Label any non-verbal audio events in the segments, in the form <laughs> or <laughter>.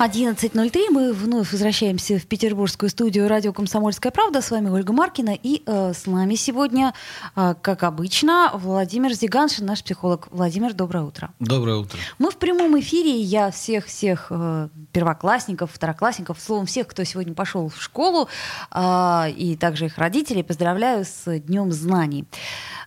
11.03. Мы вновь возвращаемся в петербургскую студию радио «Комсомольская правда». С вами Ольга Маркина. И э, с нами сегодня, э, как обычно, Владимир Зиганшин, наш психолог. Владимир, доброе утро. Доброе утро. Мы в прямом эфире. Я всех-всех э, первоклассников, второклассников, словом, всех, кто сегодня пошел в школу, э, и также их родителей, поздравляю с Днем знаний.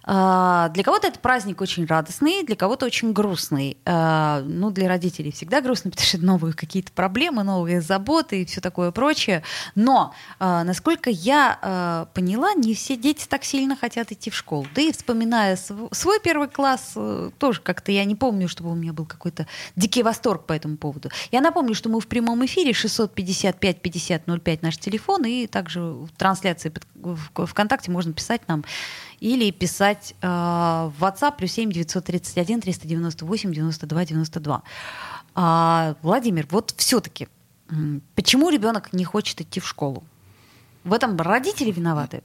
А, для кого-то это праздник очень радостный, для кого-то очень грустный. А, ну, для родителей всегда грустно, <laughs> потому что новые какие-то проблемы, новые заботы и все такое прочее. Но, а, насколько я поняла, не все дети так сильно хотят идти в школу. Да и вспоминая свой первый класс, э, тоже как-то я не помню, чтобы у меня был какой-то дикий восторг по этому поводу. Я напомню, что мы в прямом эфире 655 50 05 наш телефон, и также в трансляции в ВКонтакте можно писать нам или писать э, в WhatsApp плюс 7 931 398 92 92. А, Владимир, вот все-таки, почему ребенок не хочет идти в школу? В этом родители виноваты?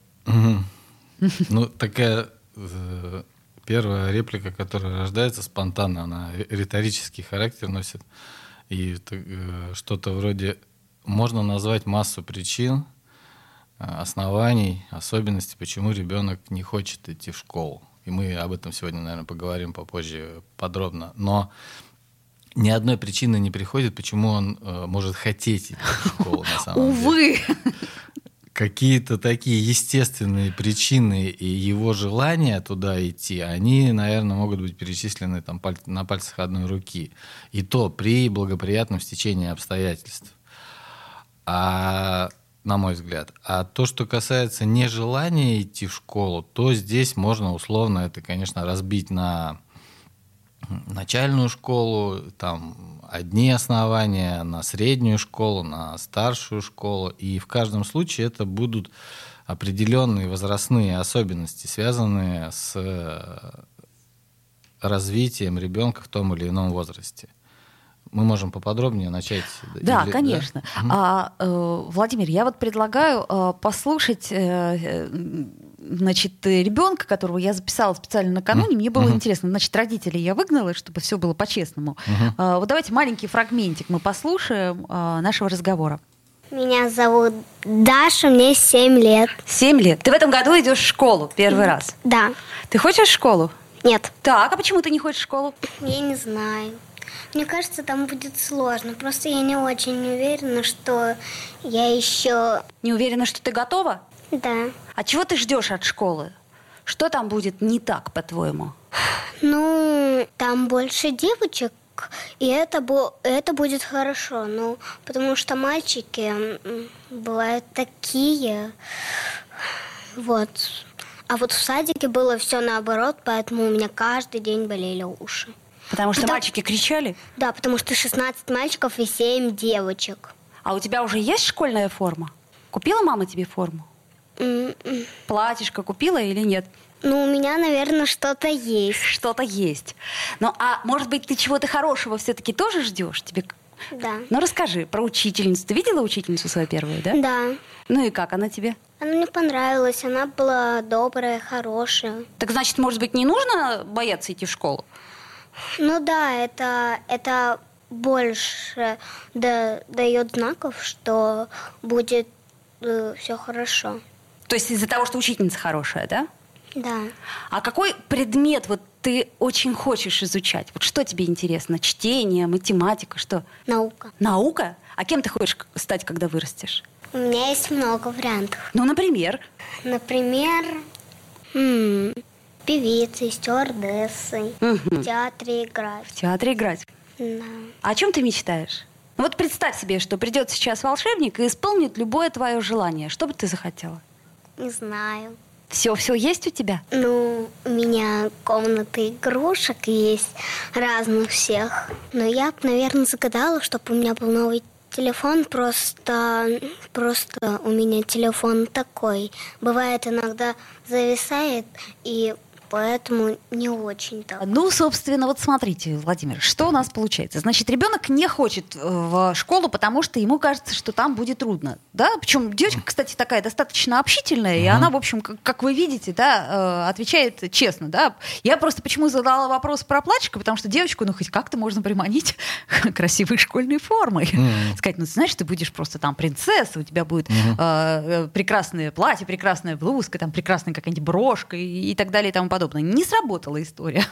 Ну, такая э, первая реплика, которая рождается спонтанно, она риторический характер носит. И э, что-то вроде можно назвать массу причин, оснований, особенностей, почему ребенок не хочет идти в школу. И мы об этом сегодня, наверное, поговорим попозже подробно. Но ни одной причины не приходит, почему он э, может хотеть идти в школу на самом Увы. деле. Какие-то такие естественные причины и его желания туда идти, они, наверное, могут быть перечислены там, на пальцах одной руки. И то при благоприятном стечении обстоятельств. А на мой взгляд. А то, что касается нежелания идти в школу, то здесь можно условно это, конечно, разбить на начальную школу, там одни основания, на среднюю школу, на старшую школу. И в каждом случае это будут определенные возрастные особенности, связанные с э, развитием ребенка в том или ином возрасте. Мы можем поподробнее начать. Да, или, конечно. Да? А, э, Владимир, я вот предлагаю э, послушать значит, ребенка, которого я записала специально накануне, мне было uh-huh. интересно. Значит, родителей я выгнала, чтобы все было по-честному. Uh-huh. А, вот давайте маленький фрагментик мы послушаем а, нашего разговора. Меня зовут Даша, мне 7 лет. 7 лет. Ты в этом году идешь в школу первый раз? Да. Ты хочешь в школу? Нет. Так, а почему ты не хочешь в школу? Я не знаю. Мне кажется, там будет сложно. Просто я не очень уверена, что я еще... Не уверена, что ты готова? Да. А чего ты ждешь от школы? Что там будет не так, по-твоему? Ну, там больше девочек, и это, бу это будет хорошо. Ну, потому что мальчики бывают такие. Вот. А вот в садике было все наоборот, поэтому у меня каждый день болели уши. Потому что потому... мальчики кричали? Да, потому что 16 мальчиков и 7 девочек. А у тебя уже есть школьная форма? Купила мама тебе форму? Платьишко купила или нет? Ну, у меня, наверное, что-то есть. Что-то есть. Ну, а может быть, ты чего-то хорошего все-таки тоже ждешь? Тебе да. Ну, расскажи про учительницу. Ты видела учительницу свою первую, да? Да. Ну и как она тебе? Она мне понравилась. Она была добрая, хорошая. Так значит, может быть, не нужно бояться идти в школу? Ну да, это, это больше да, дает знаков, что будет э, все хорошо. То есть из-за того, что учительница хорошая, да? Да. А какой предмет вот ты очень хочешь изучать? Вот что тебе интересно? Чтение, математика, что? Наука. Наука? А кем ты хочешь стать, когда вырастешь? У меня есть много вариантов. Ну, например? Например, м- певицей, стюардессой. Угу. В театре играть. В театре играть? Да. А о чем ты мечтаешь? Ну вот представь себе, что придет сейчас волшебник и исполнит любое твое желание. Что бы ты захотела? Не знаю. Все, все есть у тебя? Ну, у меня комната игрушек есть разных всех. Но я, наверное, загадала, чтобы у меня был новый телефон. Просто, просто у меня телефон такой. Бывает иногда зависает и поэтому не очень так. Ну, собственно, вот смотрите, Владимир, что у нас получается? Значит, ребенок не хочет э, в школу, потому что ему кажется, что там будет трудно. Да? Причем девочка, кстати, такая достаточно общительная, и она, в общем, как, как вы видите, да, э, отвечает честно. Да? Я просто почему задала вопрос про платьишко, потому что девочку, ну, хоть как-то можно приманить <laughs> красивой школьной формой. Mm-hmm. Сказать, ну, ты знаешь, ты будешь просто там принцесса, у тебя будет mm-hmm. э, прекрасное платье, прекрасная блузка, там прекрасная какая-нибудь брошка и, и так далее и тому подобное. Не сработала история.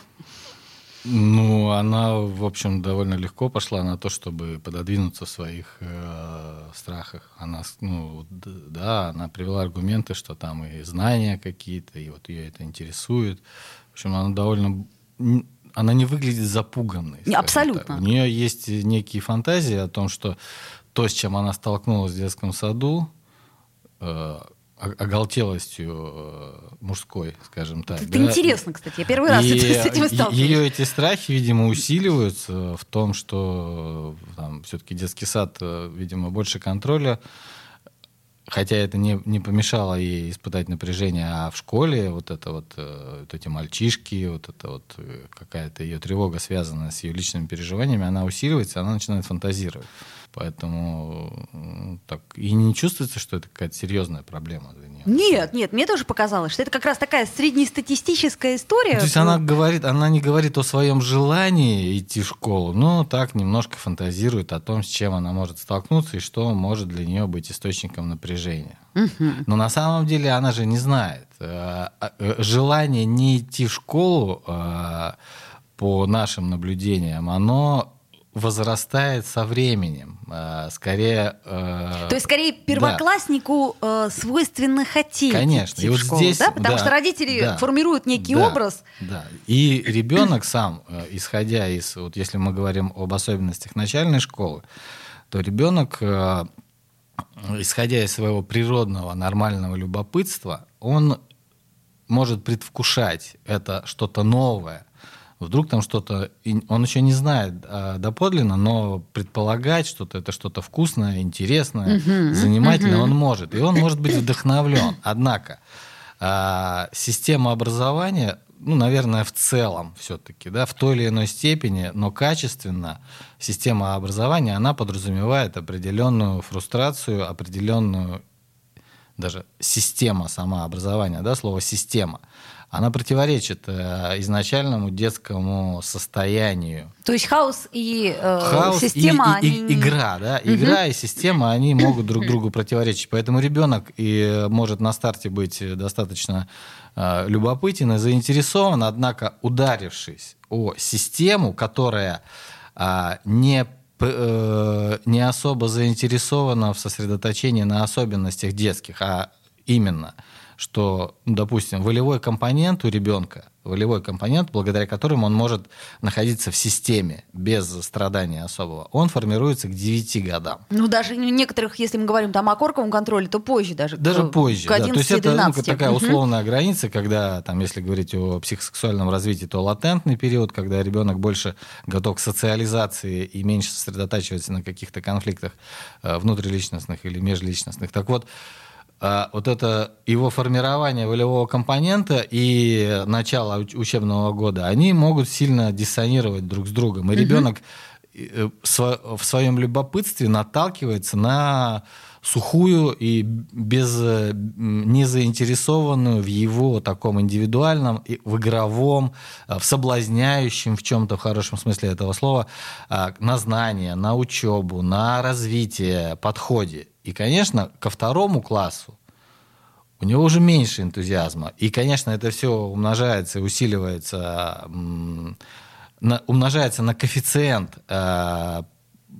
Ну, она, в общем, довольно легко пошла на то, чтобы пододвинуться в своих э, страхах. Она, ну, да, она привела аргументы, что там и знания какие-то, и вот ее это интересует. В общем, она довольно она не выглядит запуганной. Абсолютно. Так. У нее есть некие фантазии о том, что то, с чем она столкнулась в детском саду, э, оголтелостью э, мужской, скажем так. Это да? интересно, кстати. Я первый раз и <laughs> с этим сталкиваюсь. Ее эти страхи, видимо, усиливаются в том, что там, все-таки детский сад, э, видимо, больше контроля. Хотя это не, не помешало ей испытать напряжение, а в школе вот это вот, э, вот эти мальчишки, вот это вот какая-то ее тревога, связанная с ее личными переживаниями, она усиливается, она начинает фантазировать. Поэтому так и не чувствуется, что это какая-то серьезная проблема для нее. Нет, нет, мне тоже показалось, что это как раз такая среднестатистическая история. Ну, то есть она говорит, она не говорит о своем желании идти в школу, но так немножко фантазирует о том, с чем она может столкнуться и что может для нее быть источником напряжения. Угу. Но на самом деле она же не знает. Э, э, желание не идти в школу э, по нашим наблюдениям, оно возрастает со временем. А, скорее... Э, То есть, скорее, первокласснику да. э, свойственно хотеть Конечно. идти и вот в школу, здесь, да? Потому да, что родители да, формируют некий да, образ. Да. И ребенок сам, э, исходя из... Вот если мы говорим об особенностях начальной школы, то ребенок, э, исходя из своего природного нормального любопытства, он может предвкушать это что-то новое, Вдруг там что-то, он еще не знает а, доподлинно, но предполагать что-то, это что-то вкусное, интересное, uh-huh, занимательное uh-huh. он может. И он может быть вдохновлен. Однако а, система образования, ну, наверное, в целом все-таки, да, в той или иной степени, но качественно система образования, она подразумевает определенную фрустрацию, определенную даже система сама образования, да, слово система – она противоречит э, изначальному детскому состоянию. То есть хаос и э, хаос система, и, и, они... и игра, да, угу. игра и система, они могут друг другу противоречить. Поэтому ребенок и может на старте быть достаточно э, любопытен и заинтересован, однако ударившись о систему, которая э, не э, не особо заинтересована в сосредоточении на особенностях детских, а именно – что, ну, допустим, волевой компонент у ребенка, волевой компонент, благодаря которому он может находиться в системе без страдания особого, он формируется к 9 годам. Ну, даже некоторых, если мы говорим там о корковом контроле, то позже даже. Даже к, позже, к 11, да. То есть это ну, такая условная угу. граница, когда, там, если говорить о психосексуальном развитии, то латентный период, когда ребенок больше готов к социализации и меньше сосредотачивается на каких-то конфликтах э, внутриличностных или межличностных. Так вот, вот это его формирование волевого компонента и начало учебного года, они могут сильно диссонировать друг с другом. И угу. ребенок в своем любопытстве наталкивается на сухую и без незаинтересованную в его таком индивидуальном, в игровом, в соблазняющем в чем-то в хорошем смысле этого слова а, на знание, на учебу, на развитие подходе. И, конечно, ко второму классу у него уже меньше энтузиазма. И, конечно, это все умножается и усиливается, умножается на коэффициент э,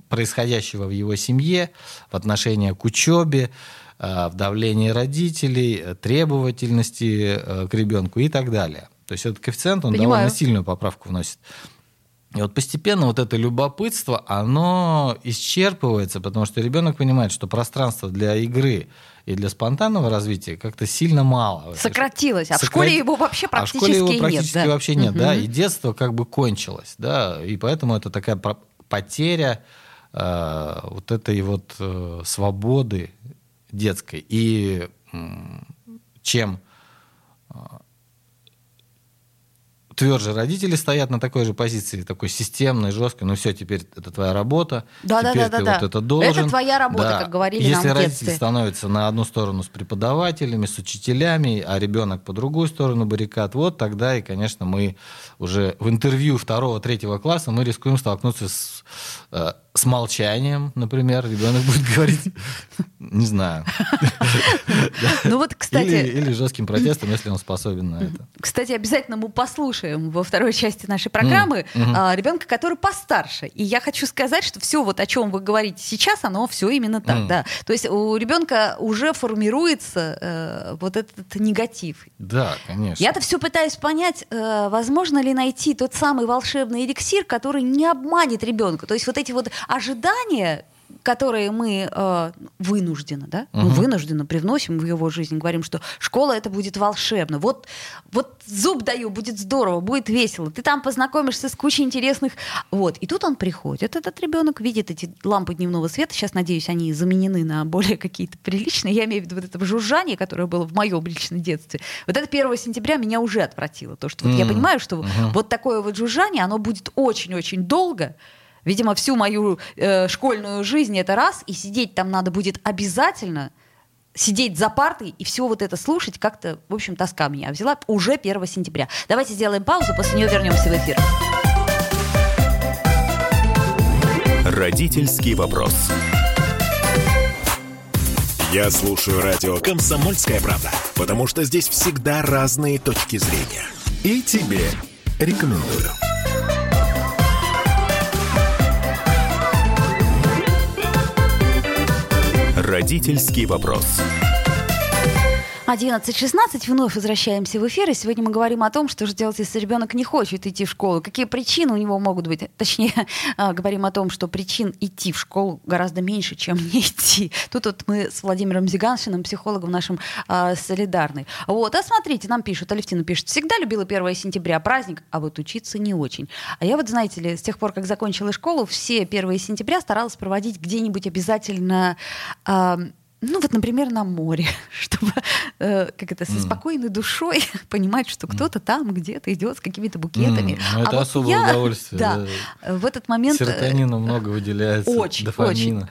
происходящего в его семье в отношении к учебе, э, в давлении родителей, требовательности э, к ребенку и так далее. То есть этот коэффициент, он Понимаю. довольно сильную поправку вносит. И вот постепенно вот это любопытство, оно исчерпывается, потому что ребенок понимает, что пространство для игры и для спонтанного развития как-то сильно мало. Сократилось, а Сократ... в школе его вообще практически нет. А в школе его практически нет, да? вообще нет, угу. да, и детство как бы кончилось, да, и поэтому это такая потеря э, вот этой вот э, свободы детской. И э, чем тверже родители стоят на такой же позиции, такой системной, жесткой. Ну все, теперь это твоя работа. Да, да, теперь да, ты да, вот да. это должен. Это твоя работа, Да. как говорили Если нам в родители детстве. становятся на одну сторону с преподавателями, с учителями, а ребенок по другую сторону баррикад, вот тогда и, конечно, мы уже в интервью второго, третьего класса мы рискуем столкнуться с, э, с молчанием, например. Ребенок будет говорить, не знаю. Ну вот, кстати, Или, жестким протестом, если он способен на это. Кстати, обязательно мы послушаем во второй части нашей программы а, ребенка, который постарше. И я хочу сказать, что все вот о чем вы говорите сейчас, оно все именно так, да. То есть у ребенка уже формируется э, вот этот негатив. Да, конечно. Я-то все пытаюсь понять, э, возможно ли найти тот самый волшебный эликсир, который не обманет ребенка. То есть вот эти вот ожидания, которые мы э, вынуждены, да, мы Мгм. вынужденно привносим в его жизнь, говорим, что школа это будет волшебно. Вот, вот зуб даю, будет здорово, будет весело. Ты там познакомишься с кучей интересных. Вот. И тут он приходит, этот ребенок видит эти лампы дневного света. Сейчас, надеюсь, они заменены на более какие-то приличные. Я имею в виду вот это жужжание, которое было в моем личном детстве. Вот это 1 сентября меня уже отвратило. То, что вот я М, понимаю, что мгм. вот такое вот жужжание, оно будет очень-очень долго. Видимо, всю мою э, школьную жизнь это раз, и сидеть там надо будет обязательно, сидеть за партой и все вот это слушать, как-то, в общем, тоска меня взяла уже 1 сентября. Давайте сделаем паузу, после нее вернемся в эфир. Родительский вопрос. Я слушаю радио «Комсомольская правда», потому что здесь всегда разные точки зрения. И тебе рекомендую. Родительский вопрос. 11.16, вновь возвращаемся в эфир, и сегодня мы говорим о том, что же делать, если ребенок не хочет идти в школу, какие причины у него могут быть. Точнее, <laughs> а, говорим о том, что причин идти в школу гораздо меньше, чем <laughs> не идти. Тут вот мы с Владимиром Зиганшиным, психологом нашим, а, солидарны. Вот, а смотрите, нам пишут, Алевтина пишет, всегда любила 1 сентября праздник, а вот учиться не очень. А я вот, знаете ли, с тех пор, как закончила школу, все 1 сентября старалась проводить где-нибудь обязательно... ну вот, например, на море, <laughs> чтобы э, как это со спокойной душой <laughs> понимать, что кто-то там где-то идет с какими-то букетами. М, ну, это вот особое я- удовольствие, <laughs> Да, да. э, в этот момент. э, Серотонина много выделяется. очень, дофамина. очень.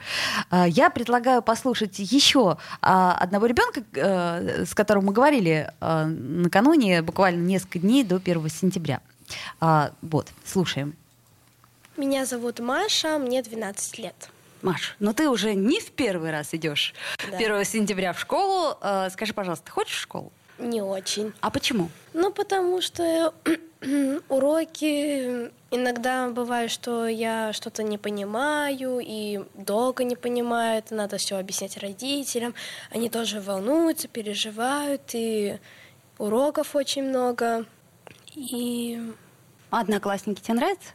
А, Я предлагаю послушать еще а, одного ребенка, э, с которым мы говорили а, накануне, буквально несколько дней до 1 сентября. А, Вот, слушаем. Меня зовут Маша, мне 12 лет. Маш, ну ты уже не в первый раз идешь Да. 1 сентября в школу. Э, Скажи, пожалуйста, ты хочешь в школу? Не очень. А почему? Ну, потому что <clears throat> уроки иногда бывает, что я что-то не понимаю и долго не понимаю, это надо все объяснять родителям. Они тоже волнуются, переживают, и уроков очень много. И, А Одноклассники тебе нравятся?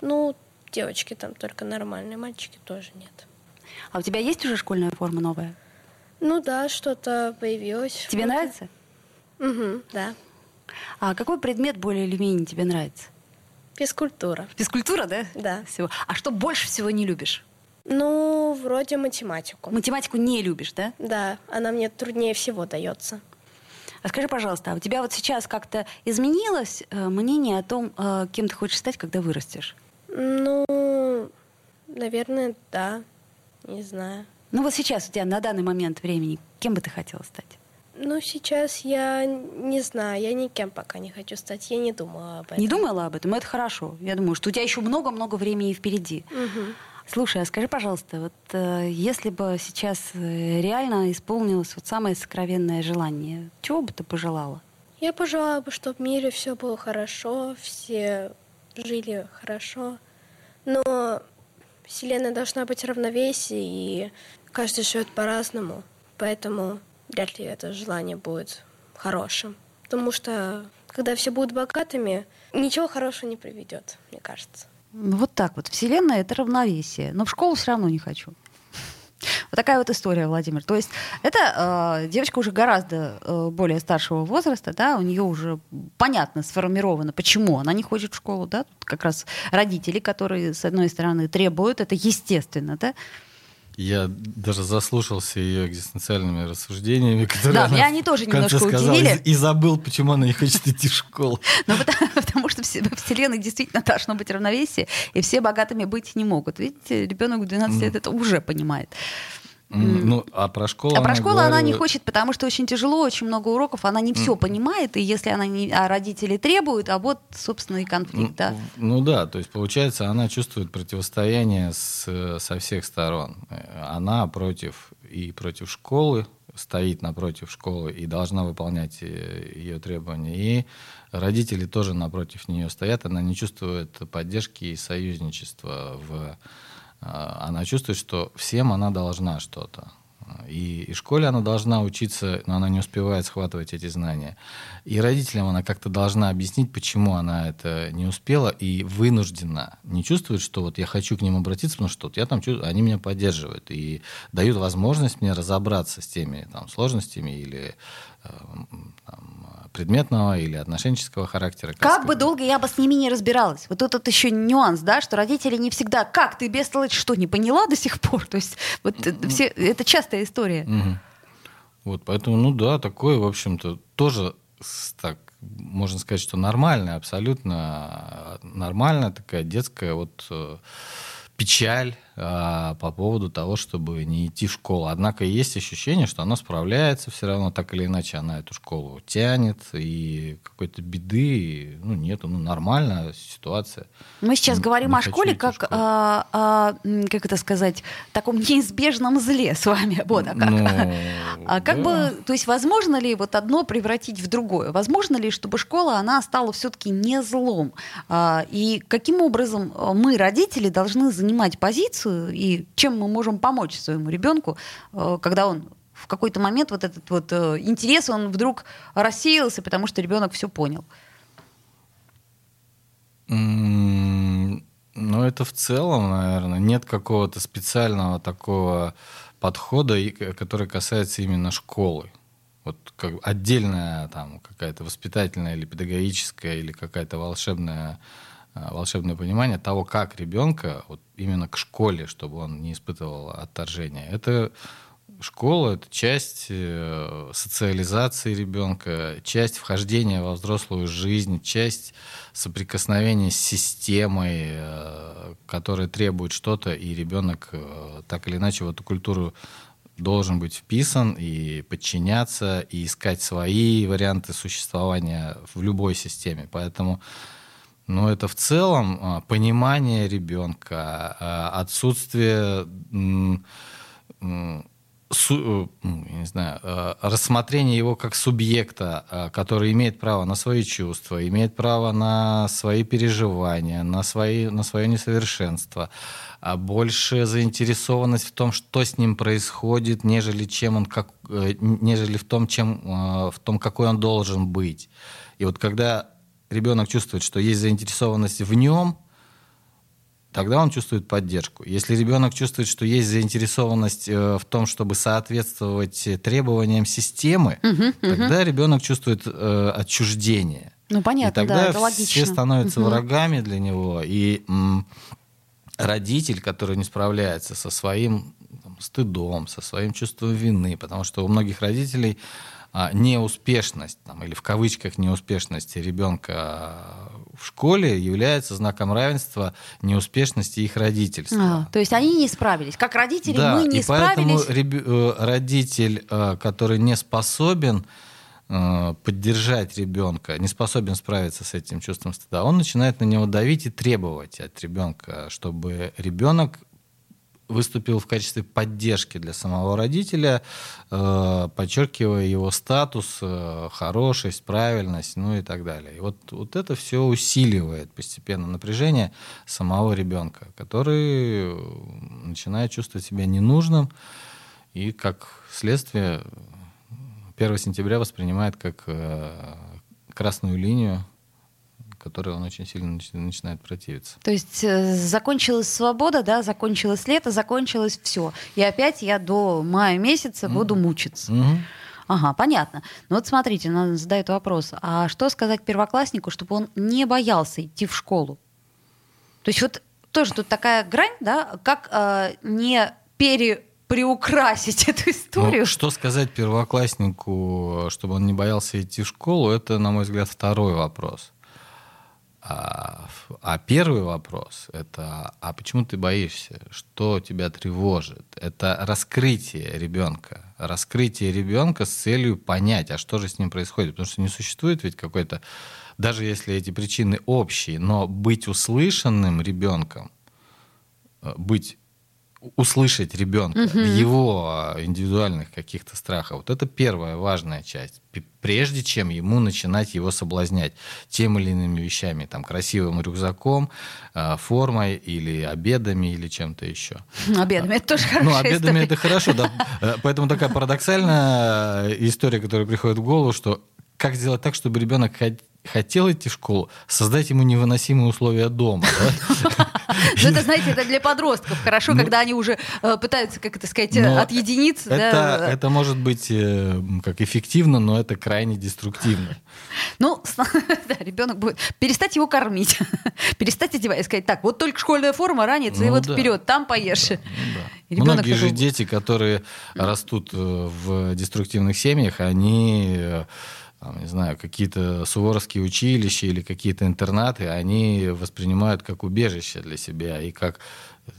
ну, девочки там только нормальные, мальчики тоже нет. А у тебя есть уже школьная форма новая? Ну да, что-то появилось. Тебе нравится? Угу, да. А какой предмет более или менее тебе нравится? Физкультура. Физкультура, да? Да. Всего. А что больше всего не любишь? Ну, вроде математику. Математику не любишь, да? Да, она мне труднее всего дается. А скажи, пожалуйста, а у тебя вот сейчас как-то изменилось э, мнение о том, э, кем ты хочешь стать, когда вырастешь? Ну, наверное, да. Не знаю. Ну вот сейчас у тебя на данный момент времени кем бы ты хотела стать? Ну, сейчас я не знаю, я никем пока не хочу стать. Я не думала об этом. Не думала об этом? Это хорошо. Я думаю, что у тебя еще много-много времени впереди. Мгм. Слушай, а скажи, пожалуйста, вот э, если бы сейчас э, реально исполнилось вот самое сокровенное желание, чего бы ты пожелала? Я пожелала бы, чтобы в мире все было хорошо, все жили хорошо. Но Вселенная должна быть в равновесии, и каждый живет по-разному. Поэтому вряд ли это желание будет хорошим. Потому что, когда все будут богатыми, ничего хорошего не приведет, мне кажется. Ну, Вот так вот. Вселенная — это равновесие. Но в школу все равно не хочу. Вот такая вот история, Владимир. То есть это э, девочка уже гораздо э, более старшего возраста, да, у нее уже понятно сформировано, почему она не хочет в школу, да, тут как раз родители, которые, с одной стороны, требуют, это естественно, да, Я даже заслушался ее экзистенциальными рассуждениями, которые Да, она меня они тоже в конце немножко сказала, удивили. И, и забыл, почему она не хочет <laughs> идти в школу. Ну, потому, потому что во Вселенной действительно должно быть равновесие, и все богатыми быть не могут. Видите, ребенок в 12 лет это уже понимает. Ну, а про школу А про школу она не хочет, потому что очень тяжело, очень много уроков, она не все понимает, и если она не, а родители требуют, а вот, собственно, и конфликт, да. Ну да, то есть получается, она чувствует противостояние с, со всех сторон. Э, Она против и против школы, стоит напротив школы и должна выполнять э, ее требования. И родители тоже напротив нее стоят. Она не чувствует поддержки и союзничества. В... а, Она чувствует, что всем она должна что-то. И, и школе она должна учиться, но она не успевает схватывать эти знания. И родителям она как-то должна объяснить, почему она это не успела и вынуждена. Не чувствует, что вот я хочу к ним обратиться, потому что вот я там чувствую, они меня поддерживают и дают возможность мне разобраться с теми там, сложностями или э, там, предметного или отношенческого характера. Как бы сказать. долго я бы с ними не разбиралась. Вот этот еще нюанс, да, что родители не всегда, как ты бестолочь, что не поняла до сих пор? То есть вот это все, это частая история. Мгм. Вот, поэтому, ну да, такое, в общем-то, тоже так можно сказать, что нормальная, абсолютно нормальная такая детская вот э, печаль а, по поводу того, чтобы не идти в школу. Однако есть ощущение, что она справляется все равно, так или иначе она эту школу тянет, и какой-то беды ну, нету, ну нормальная ситуация. Мы сейчас Н- говорим не о школе как, а, а, как это сказать, таком неизбежном зле с вами. <laughs> Вот, а как, Ну, <laughs> а как да. бы, то есть возможно ли вот одно превратить в другое? Возможно ли, чтобы школа, она стала все-таки не злом? А, и каким образом а, мы, родители, должны занимать позицию и чем мы можем помочь своему ребенку, а, когда он в какой-то момент вот этот вот э, интерес, он вдруг рассеялся, потому что ребенок все понял. Ну, это в целом, наверное, нет какого-то специального такого подхода, к- который касается именно школы. Вот как отдельная там какая-то воспитательная или педагогическая или какая-то волшебная волшебное понимание того, как ребенка вот именно к школе, чтобы он не испытывал отторжения. Это школа, это часть э, социализации ребенка, часть вхождения во взрослую жизнь, часть соприкосновения с системой, э, которая требует что-то, и ребенок э, так или иначе в эту культуру должен быть вписан и подчиняться, и искать свои варианты существования в любой системе. Поэтому ну, это в целом а, понимание ребенка, а, отсутствие су- э, я не знаю, э, рассмотрение его как субъекта, который имеет право на свои чувства, имеет право на свои переживания, на, свои, на свое несовершенство, а больше заинтересованность в том, что с ним происходит, нежели, чем он как, э, нежели в, том, чем, в том, какой он должен быть. И вот когда ребенок чувствует, что есть заинтересованность в нем, тогда он чувствует поддержку. Если ребенок чувствует, что есть заинтересованность э, в том, чтобы соответствовать э, требованиям системы, тогда ребенок чувствует э, отчуждение. Ну, понятно, и тогда да, это все логично. становятся Мгм. врагами для него. И м, родитель, который не справляется со своим там, стыдом, со своим чувством вины, потому что у многих родителей неуспешность, там, или в кавычках неуспешность ребенка а, в школе является знаком равенства неуспешности их родительства. А, то есть они не справились. Как родители Да, мы не и поэтому справились. э, родитель, э, который не способен э, поддержать ребенка, не способен справиться с этим чувством стыда, он начинает на него давить и требовать от ребенка, чтобы ребенок выступил в качестве поддержки для самого родителя, э, подчеркивая его статус, э, хорошесть, правильность, ну и так далее. И вот, вот это все усиливает постепенно напряжение самого ребенка, который э, начинает чувствовать себя ненужным и, как следствие, 1 сентября воспринимает как красную линию, которой он очень сильно начи- начинает противиться. То есть э, закончилась свобода, да, закончилось лето, закончилось все. И опять я до мая месяца буду мучиться. Мгм. Ага, понятно. Ну вот смотрите, нам задают вопрос. А что сказать первокласснику, чтобы он не боялся идти в школу? То есть вот тоже тут такая грань, да, как э, не пере приукрасить <laughs> эту историю. Ну, что сказать первокласснику, чтобы он не боялся идти в школу, это, на мой взгляд, второй вопрос. А, а первый вопрос это, а почему ты боишься? Что тебя тревожит? Это раскрытие ребенка. Раскрытие ребенка с целью понять, а что же с ним происходит. Потому что не существует ведь какой-то, даже если эти причины общие, но быть услышанным ребенком, э, быть услышать ребенка, угу. его а, индивидуальных каких-то страхов. Вот это первая важная часть. Прежде чем ему начинать его соблазнять тем или иными вещами, там, красивым рюкзаком, а, формой или обедами или чем-то еще. Обедами это тоже хорошо. Ну, обедами это хорошо, да. Э, поэтому такая парадоксальная история, которая приходит в голову, что как сделать так, чтобы ребенок хотел идти в школу, создать ему невыносимые условия дома. <laughs> Ну, это, знаете, это для подростков хорошо, ну, когда они уже э, пытаются, как это сказать, отъединиться. Это может быть э, как эффективно, но это крайне деструктивно. <laughs> Ну, <laughs> да, ребенок будет перестать его кормить, перестать одевать, сказать, так, вот только школьная форма ранится, и ну вот вперед, там поешь. Многие же дети, которые растут э, в деструктивных семьях, они там, не знаю, какие-то суворовские училища или какие-то интернаты, они воспринимают как убежище для себя и как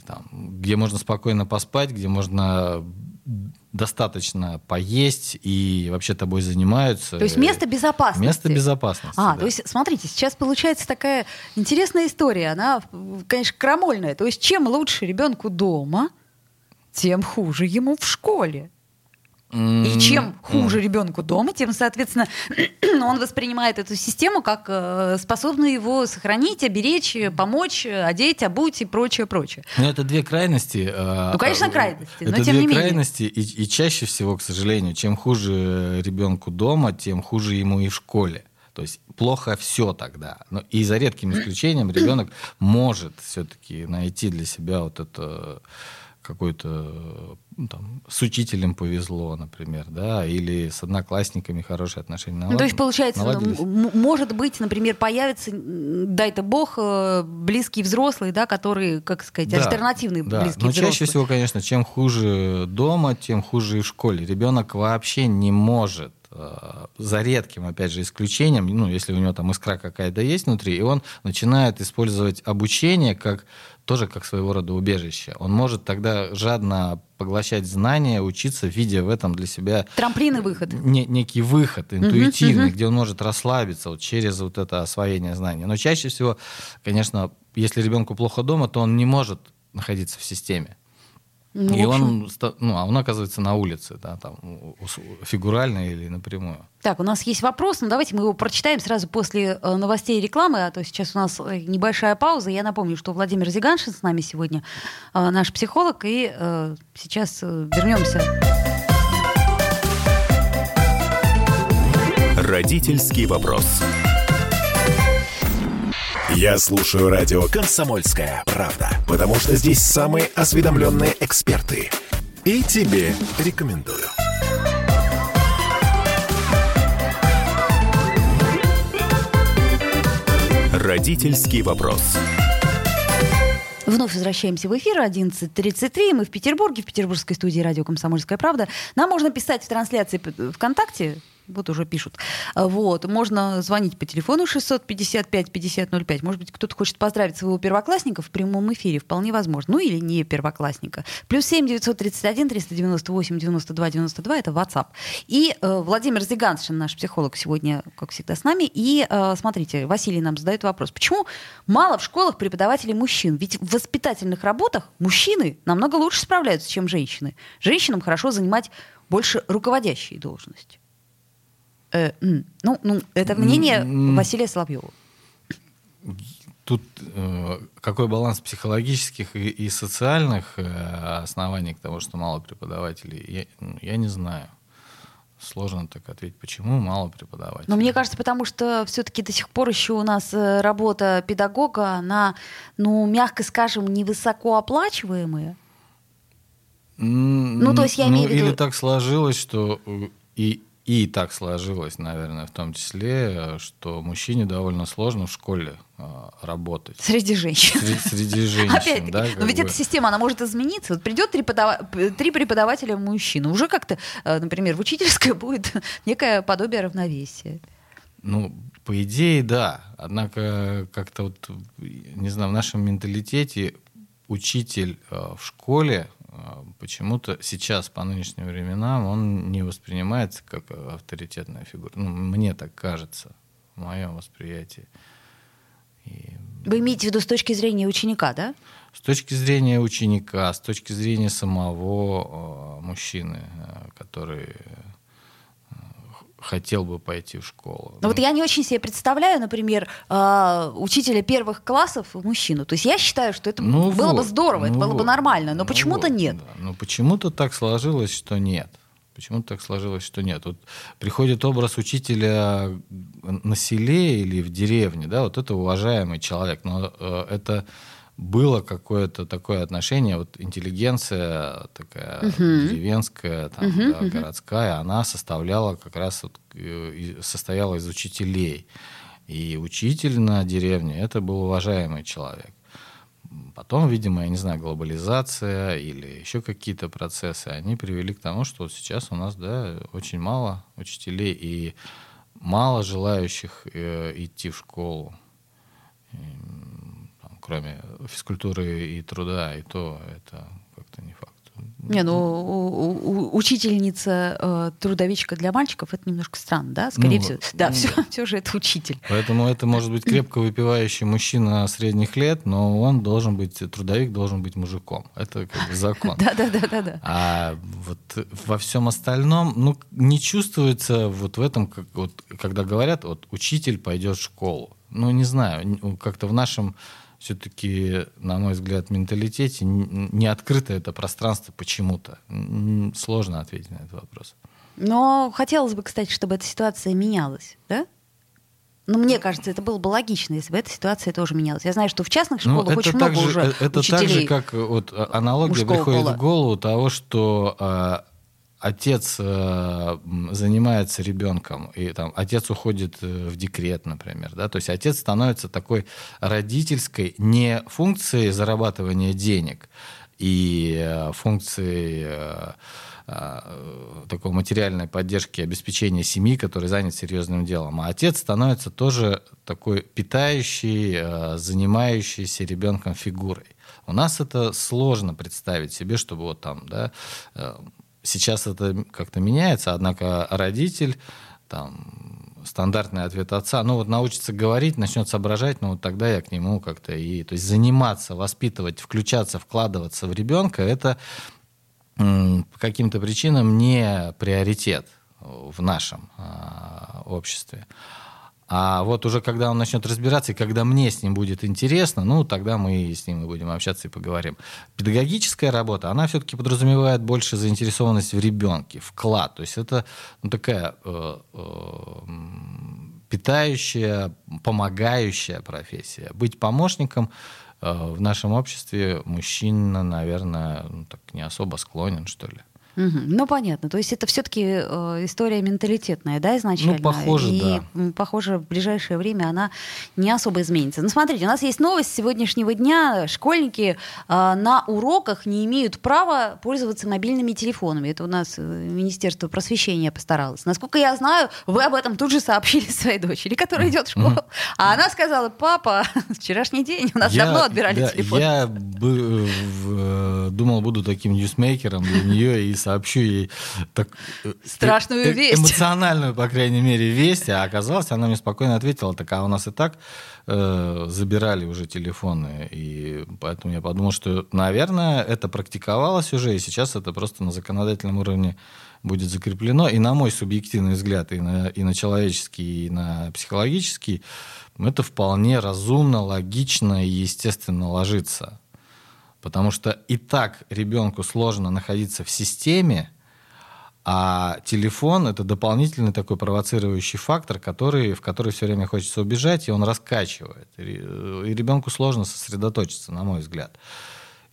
там, где можно спокойно поспать, где можно достаточно поесть и вообще тобой занимаются. То есть место безопасности. Место безопасности. А, да. то есть, смотрите, сейчас получается такая интересная история. Она, конечно, крамольная. То есть, чем лучше ребенку дома, тем хуже ему в школе. И чем хуже ребенку дома, тем, соответственно, <clears throat> он воспринимает эту систему как э, способную его сохранить, оберечь, помочь, одеть, обуть и прочее, прочее. Ну, это две крайности. Э, ну, конечно, крайности, это но тем две не менее. крайности, и, и чаще всего, к сожалению, чем хуже ребенку дома, тем хуже ему и в школе. То есть плохо все тогда. Но и за редким <clears throat> исключением ребенок может все-таки найти для себя вот это какой-то ну, там, с учителем повезло, например, да, или с одноклассниками хорошие отношения наладились. Ну, то есть, получается, может быть, например, появится, дай-то бог, э, близкий взрослый, да, который, как сказать, да, альтернативный да. близкий Но взрослый. чаще всего, конечно, чем хуже дома, тем хуже и в школе. Ребенок вообще не может э, за редким, опять же, исключением, ну, если у него там искра какая-то есть внутри, и он начинает использовать обучение как тоже как своего рода убежище. Он может тогда жадно поглощать знания, учиться, видя в этом для себя... Трамплин и выход. Не, некий выход интуитивный, uh-huh, uh-huh. где он может расслабиться вот через вот это освоение знаний. Но чаще всего, конечно, если ребенку плохо дома, то он не может находиться в системе. Ну, и он, ну, а он оказывается на улице, да, там, фигурально или напрямую. Так, у нас есть вопрос, но давайте мы его прочитаем сразу после э, новостей и рекламы, а то сейчас у нас э, небольшая пауза. Я напомню, что Владимир Зиганшин с нами сегодня, э, наш психолог, и сейчас вернемся. Родительский вопрос. Я слушаю радио «Комсомольская правда», потому что здесь самые осведомленные эксперты. И тебе рекомендую. Родительский вопрос. Вновь возвращаемся в эфир 11.33. Мы в Петербурге, в петербургской студии радио «Комсомольская правда». Нам можно писать в трансляции ВКонтакте вот уже пишут. Вот. Можно звонить по телефону 655-5005. Может быть, кто-то хочет поздравить своего первоклассника в прямом эфире. Вполне возможно. Ну или не первоклассника. Плюс 7 931 398 92 92. Это WhatsApp. И э, Владимир Зиганшин, наш психолог, сегодня, как всегда, с нами. И э, смотрите, Василий нам задает вопрос. Почему мало в школах преподавателей мужчин? Ведь в воспитательных работах мужчины намного лучше справляются, чем женщины. Женщинам хорошо занимать больше руководящие должности. Э, ну, ну, это мнение Василия Соловьева. Тут э, какой баланс психологических и, и социальных э, оснований к тому, что мало преподавателей, я, ну, я не знаю. Сложно так ответить, почему мало преподавателей. Но мне кажется, потому что все-таки до сих пор еще у нас э, работа педагога, она, ну, мягко скажем, невысоко оплачиваемая. Ну, то есть я имею ну, в виду... Или так сложилось, что э, и и так сложилось, наверное, в том числе, что мужчине довольно сложно в школе э, работать. Среди женщин. Среди, среди <laughs> женщин, Опять-таки, да. но ведь бы. эта система, она может измениться. Вот придет три, подава- три преподавателя мужчины, уже как-то, э, например, в учительской <laughs> будет некое подобие равновесия. Ну, по идее, да. Однако как-то вот, не знаю, в нашем менталитете учитель э, в школе э, почему-то сейчас, по нынешним временам, он не воспринимается как авторитетная фигура. Ну, мне так кажется, в моем восприятии. И Вы имеете в виду с точки зрения ученика, да? с точки зрения ученика, с точки зрения самого э, мужчины, э, который хотел бы пойти в школу. Но вот Ну, я не очень себе представляю, например, э, учителя первых классов мужчину. То есть я считаю, что это Ну было бы вот, здорово, это ну было бы вот, нормально, но ну почему-то вот, нет. да. Ну почему-то так сложилось, что нет. Почему-то так сложилось, что нет. Вот приходит образ учителя на селе или в деревне, да, вот это уважаемый человек, но э, это было какое-то такое отношение, вот интеллигенция такая деревенская, там, да, городская, она составляла как раз вот, э, состояла из учителей. И учитель на деревне это был уважаемый человек. Потом, видимо, я не знаю, глобализация или еще какие-то процессы, они привели к тому, что вот сейчас у нас, да, очень мало учителей и мало желающих э, идти в школу, кроме физкультуры и труда, и то это как-то не факт. Не, ну у- у- учительница э, трудовичка для мальчиков это немножко странно, да? Скорее Ну, всего. Да, ну все, да. все же это учитель. Поэтому это может быть крепко выпивающий мужчина средних лет, но он должен быть, трудовик должен быть мужиком. Это как бы закон. <laughs> Да, да, да, да, да. А вот во всем остальном, ну, не чувствуется вот в этом, как, вот, когда говорят, вот учитель пойдет в школу. Ну, не знаю, как-то в нашем все-таки, на мой взгляд, менталитете не открыто это пространство почему-то. Сложно ответить на этот вопрос. Но хотелось бы, кстати, чтобы эта ситуация менялась, да? Ну, мне кажется, это было бы логично, если бы эта ситуация тоже менялась. Я знаю, что в частных Ну, школах очень так много же, уже э, это так же, как э, вот а, аналогия приходит пола. в голову того, что э, отец э, занимается ребенком, и там отец уходит э, в декрет, например, да, то есть отец становится такой родительской не функцией зарабатывания денег и э, функцией э, э, такой материальной поддержки, обеспечения семьи, который занят серьезным делом. А отец становится тоже такой питающий, э, занимающийся ребенком фигурой. У нас это сложно представить себе, чтобы вот там, да, сейчас это как-то меняется, однако родитель, там, стандартный ответ отца, ну вот научится говорить, начнет соображать, ну вот тогда я к нему как-то и, то есть заниматься, воспитывать, включаться, вкладываться в ребенка, это по каким-то причинам не приоритет в нашем а, обществе. А вот уже когда он начнет разбираться, и когда мне с ним будет интересно, ну, тогда мы с ним и будем общаться и поговорим. Педагогическая работа, она все-таки подразумевает больше заинтересованность в ребенке, вклад. То есть это ну, такая э, э, питающая, помогающая профессия. Быть помощником э, в нашем обществе мужчина, наверное, ну, так не особо склонен, что ли. Мгм. Ну, понятно. То есть это все-таки история менталитетная, да, изначально? Ну, похоже, И, да. похоже, в ближайшее время она не особо изменится. Ну, смотрите, у нас есть новость с сегодняшнего дня. Школьники э, на уроках не имеют права пользоваться мобильными телефонами. Это у нас э, Министерство просвещения постаралось. Насколько я знаю, вы об этом тут же сообщили <laughs> своей дочери, которая идет в школу. А она сказала, папа, <laughs> вчерашний день, у нас Я- давно отбирали да, телефон. Я бы, э, думал, буду таким ньюсмейкером для нее и сообщу ей так, э, Страшную э, весть. Эмоциональную, по крайней мере, весть. А оказалось, она мне спокойно ответила, так а у нас и так э, забирали уже телефоны. И поэтому я подумал, что, наверное, это практиковалось уже, и сейчас это просто на законодательном уровне будет закреплено. И на мой субъективный взгляд, и на, и на человеческий, и на психологический, это вполне разумно, логично и естественно ложится. Потому что и так ребенку сложно находиться в системе, а телефон это дополнительный такой провоцирующий фактор, который, в который все время хочется убежать, и он раскачивает. И, ребенку сложно сосредоточиться, на мой взгляд.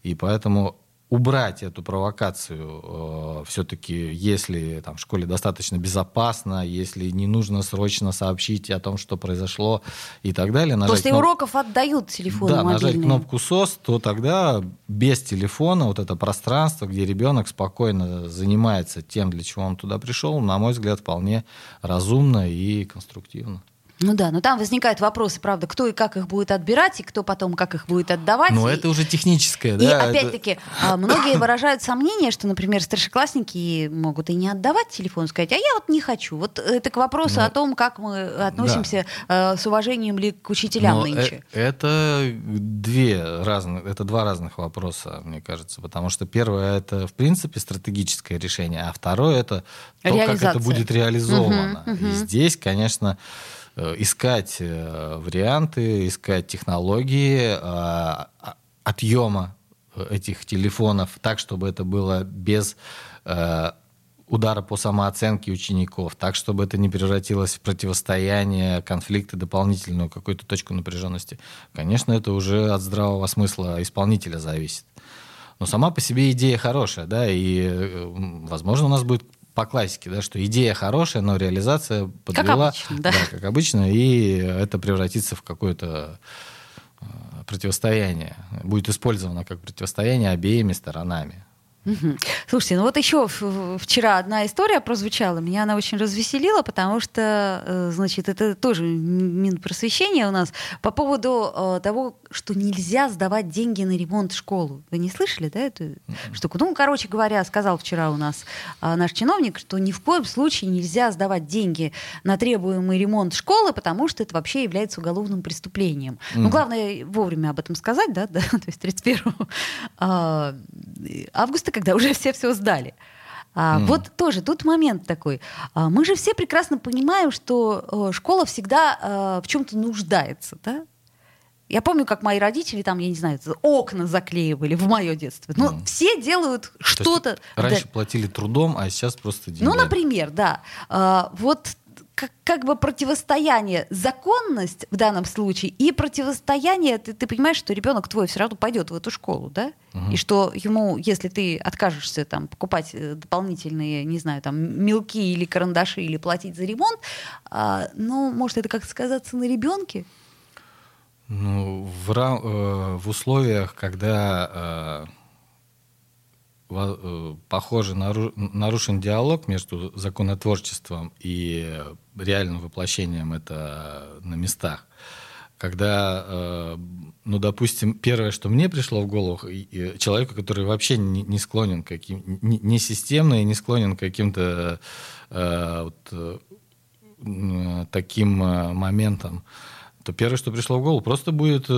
И поэтому убрать эту провокацию, э, все-таки, если там, в школе достаточно безопасно, если не нужно срочно сообщить о том, что произошло и так далее. После кноп... уроков отдают телефон Да, мобильный. нажать кнопку СОС, то тогда без телефона вот это пространство, где ребенок спокойно занимается тем, для чего он туда пришел, на мой взгляд, вполне разумно и конструктивно. Ну да, но там возникают вопросы, правда, кто и как их будет отбирать, и кто потом как их будет отдавать. Но и... это уже техническое, да? И опять-таки, это... многие выражают сомнение, что, например, старшеклассники могут и не отдавать телефон, сказать, а я вот не хочу. Вот это к вопросу Но... о том, как мы относимся да. с уважением ли к учителям Но нынче. Это две разных, это два разных вопроса, мне кажется, потому что первое это в принципе стратегическое решение, а второе это то, как это будет реализовано. Угу, угу. И здесь, конечно, Э, искать э, варианты, искать технологии а, отъема этих телефонов так, чтобы это было без э, удара по самооценке учеников, так, чтобы это не превратилось в противостояние, конфликты, дополнительную какую-то точку напряженности. Конечно, это уже от здравого смысла исполнителя зависит. Но сама по себе идея хорошая, да, и, возможно, у нас будет по классике, да, что идея хорошая, но реализация подвела, как обычно, да. Да, как обычно, и это превратится в какое-то э, противостояние, будет использовано как противостояние обеими сторонами. Угу. Слушайте, ну вот еще вчера одна история прозвучала, меня она очень развеселила, потому что, э, значит, это тоже Минпросвещение у нас по поводу э, того, что нельзя сдавать деньги на ремонт школу. Вы не слышали, да, эту mm-hmm. штуку? Ну, короче говоря, сказал вчера у нас э, наш чиновник, что ни в коем случае нельзя сдавать деньги на требуемый ремонт школы, потому что это вообще является уголовным преступлением. Mm-hmm. Ну, главное вовремя об этом сказать, да, <laughs> да то есть 31 а, августа когда уже все все сдали. А, mm. Вот тоже тут момент такой. А, мы же все прекрасно понимаем, что э, школа всегда а, в чем-то нуждается, да? Я помню, как мои родители там, я не знаю, окна заклеивали в мое детство. Ну, mm. все делают что-то. Раньше да. платили трудом, а сейчас просто деньги. Ну, например, да. А, вот как, как бы противостояние законность в данном случае и противостояние, ты, ты понимаешь, что ребенок твой все равно пойдет в эту школу, да? Угу. И что ему, если ты откажешься там покупать э, дополнительные, не знаю, там мелки или карандаши или платить за ремонт, а, ну, может это как сказаться на ребенке? Ну, в, э, в условиях, когда э, Э, похоже, нарушен диалог между законотворчеством и реальным воплощением это на местах. Когда, э, ну, допустим, первое, что мне пришло в голову, человеку, который вообще не склонен к каким, не системно и не склонен к каким-то э, вот, таким моментам, то первое, что пришло в голову, просто будет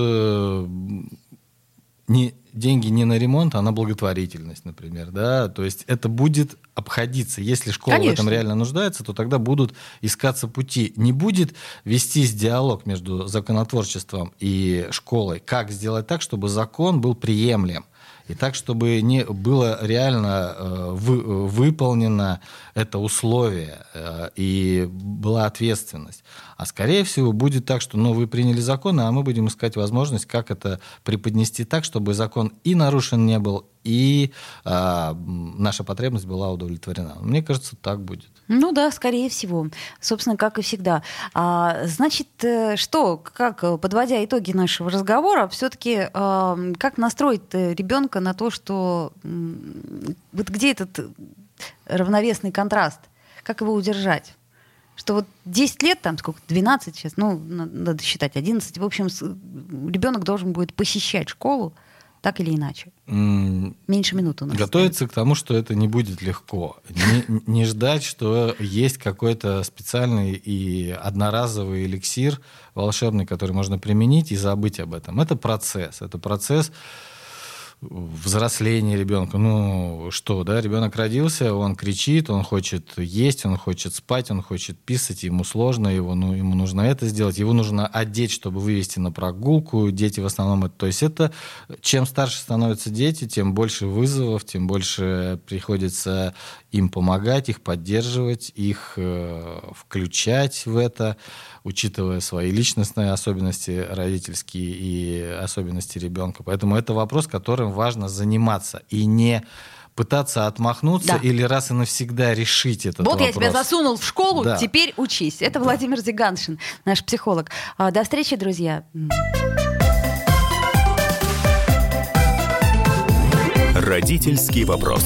не, деньги не на ремонт, а на благотворительность, например. Да? То есть это будет обходиться. Если школа Конечно. в этом реально нуждается, то тогда будут искаться пути. Не будет вестись диалог между законотворчеством и школой. Как сделать так, чтобы закон был приемлем? И так, чтобы не было реально э, вы, выполнено это условие э, и была ответственность. А скорее всего будет так, что ну, вы приняли закон, а мы будем искать возможность, как это преподнести так, чтобы закон и нарушен не был, и э, наша потребность была удовлетворена. Мне кажется, так будет. Ну да, скорее всего. Собственно, как и всегда. А, значит, э, что, как, подводя итоги нашего разговора, все-таки а, как настроить ребенка на то, что вот где этот равновесный контраст? Как его удержать? Что вот 10 лет, там сколько, 12 сейчас, ну, надо считать, 11, в общем, ребенок должен будет посещать школу, так или иначе? Меньше минуты у нас. Готовиться к тому, что это не будет легко. Не, не ждать, что есть какой-то специальный и одноразовый эликсир волшебный, который можно применить и забыть об этом. Это процесс. Это процесс взросление ребенка. Ну что, да, ребенок родился, он кричит, он хочет есть, он хочет спать, он хочет писать, ему сложно, его, ну, ему нужно это сделать, его нужно одеть, чтобы вывести на прогулку. Дети в основном это. То есть это чем старше становятся дети, тем больше вызовов, тем больше приходится им помогать, их поддерживать, их э, включать в это, учитывая свои личностные особенности родительские и особенности ребенка. Поэтому это вопрос, которым важно заниматься. И не пытаться отмахнуться Да. или раз и навсегда решить этот Вот я вопрос. тебя засунул в школу, Да. теперь учись. Это Владимир Зиганшин, наш психолог. А, До встречи, друзья. Родительский вопрос.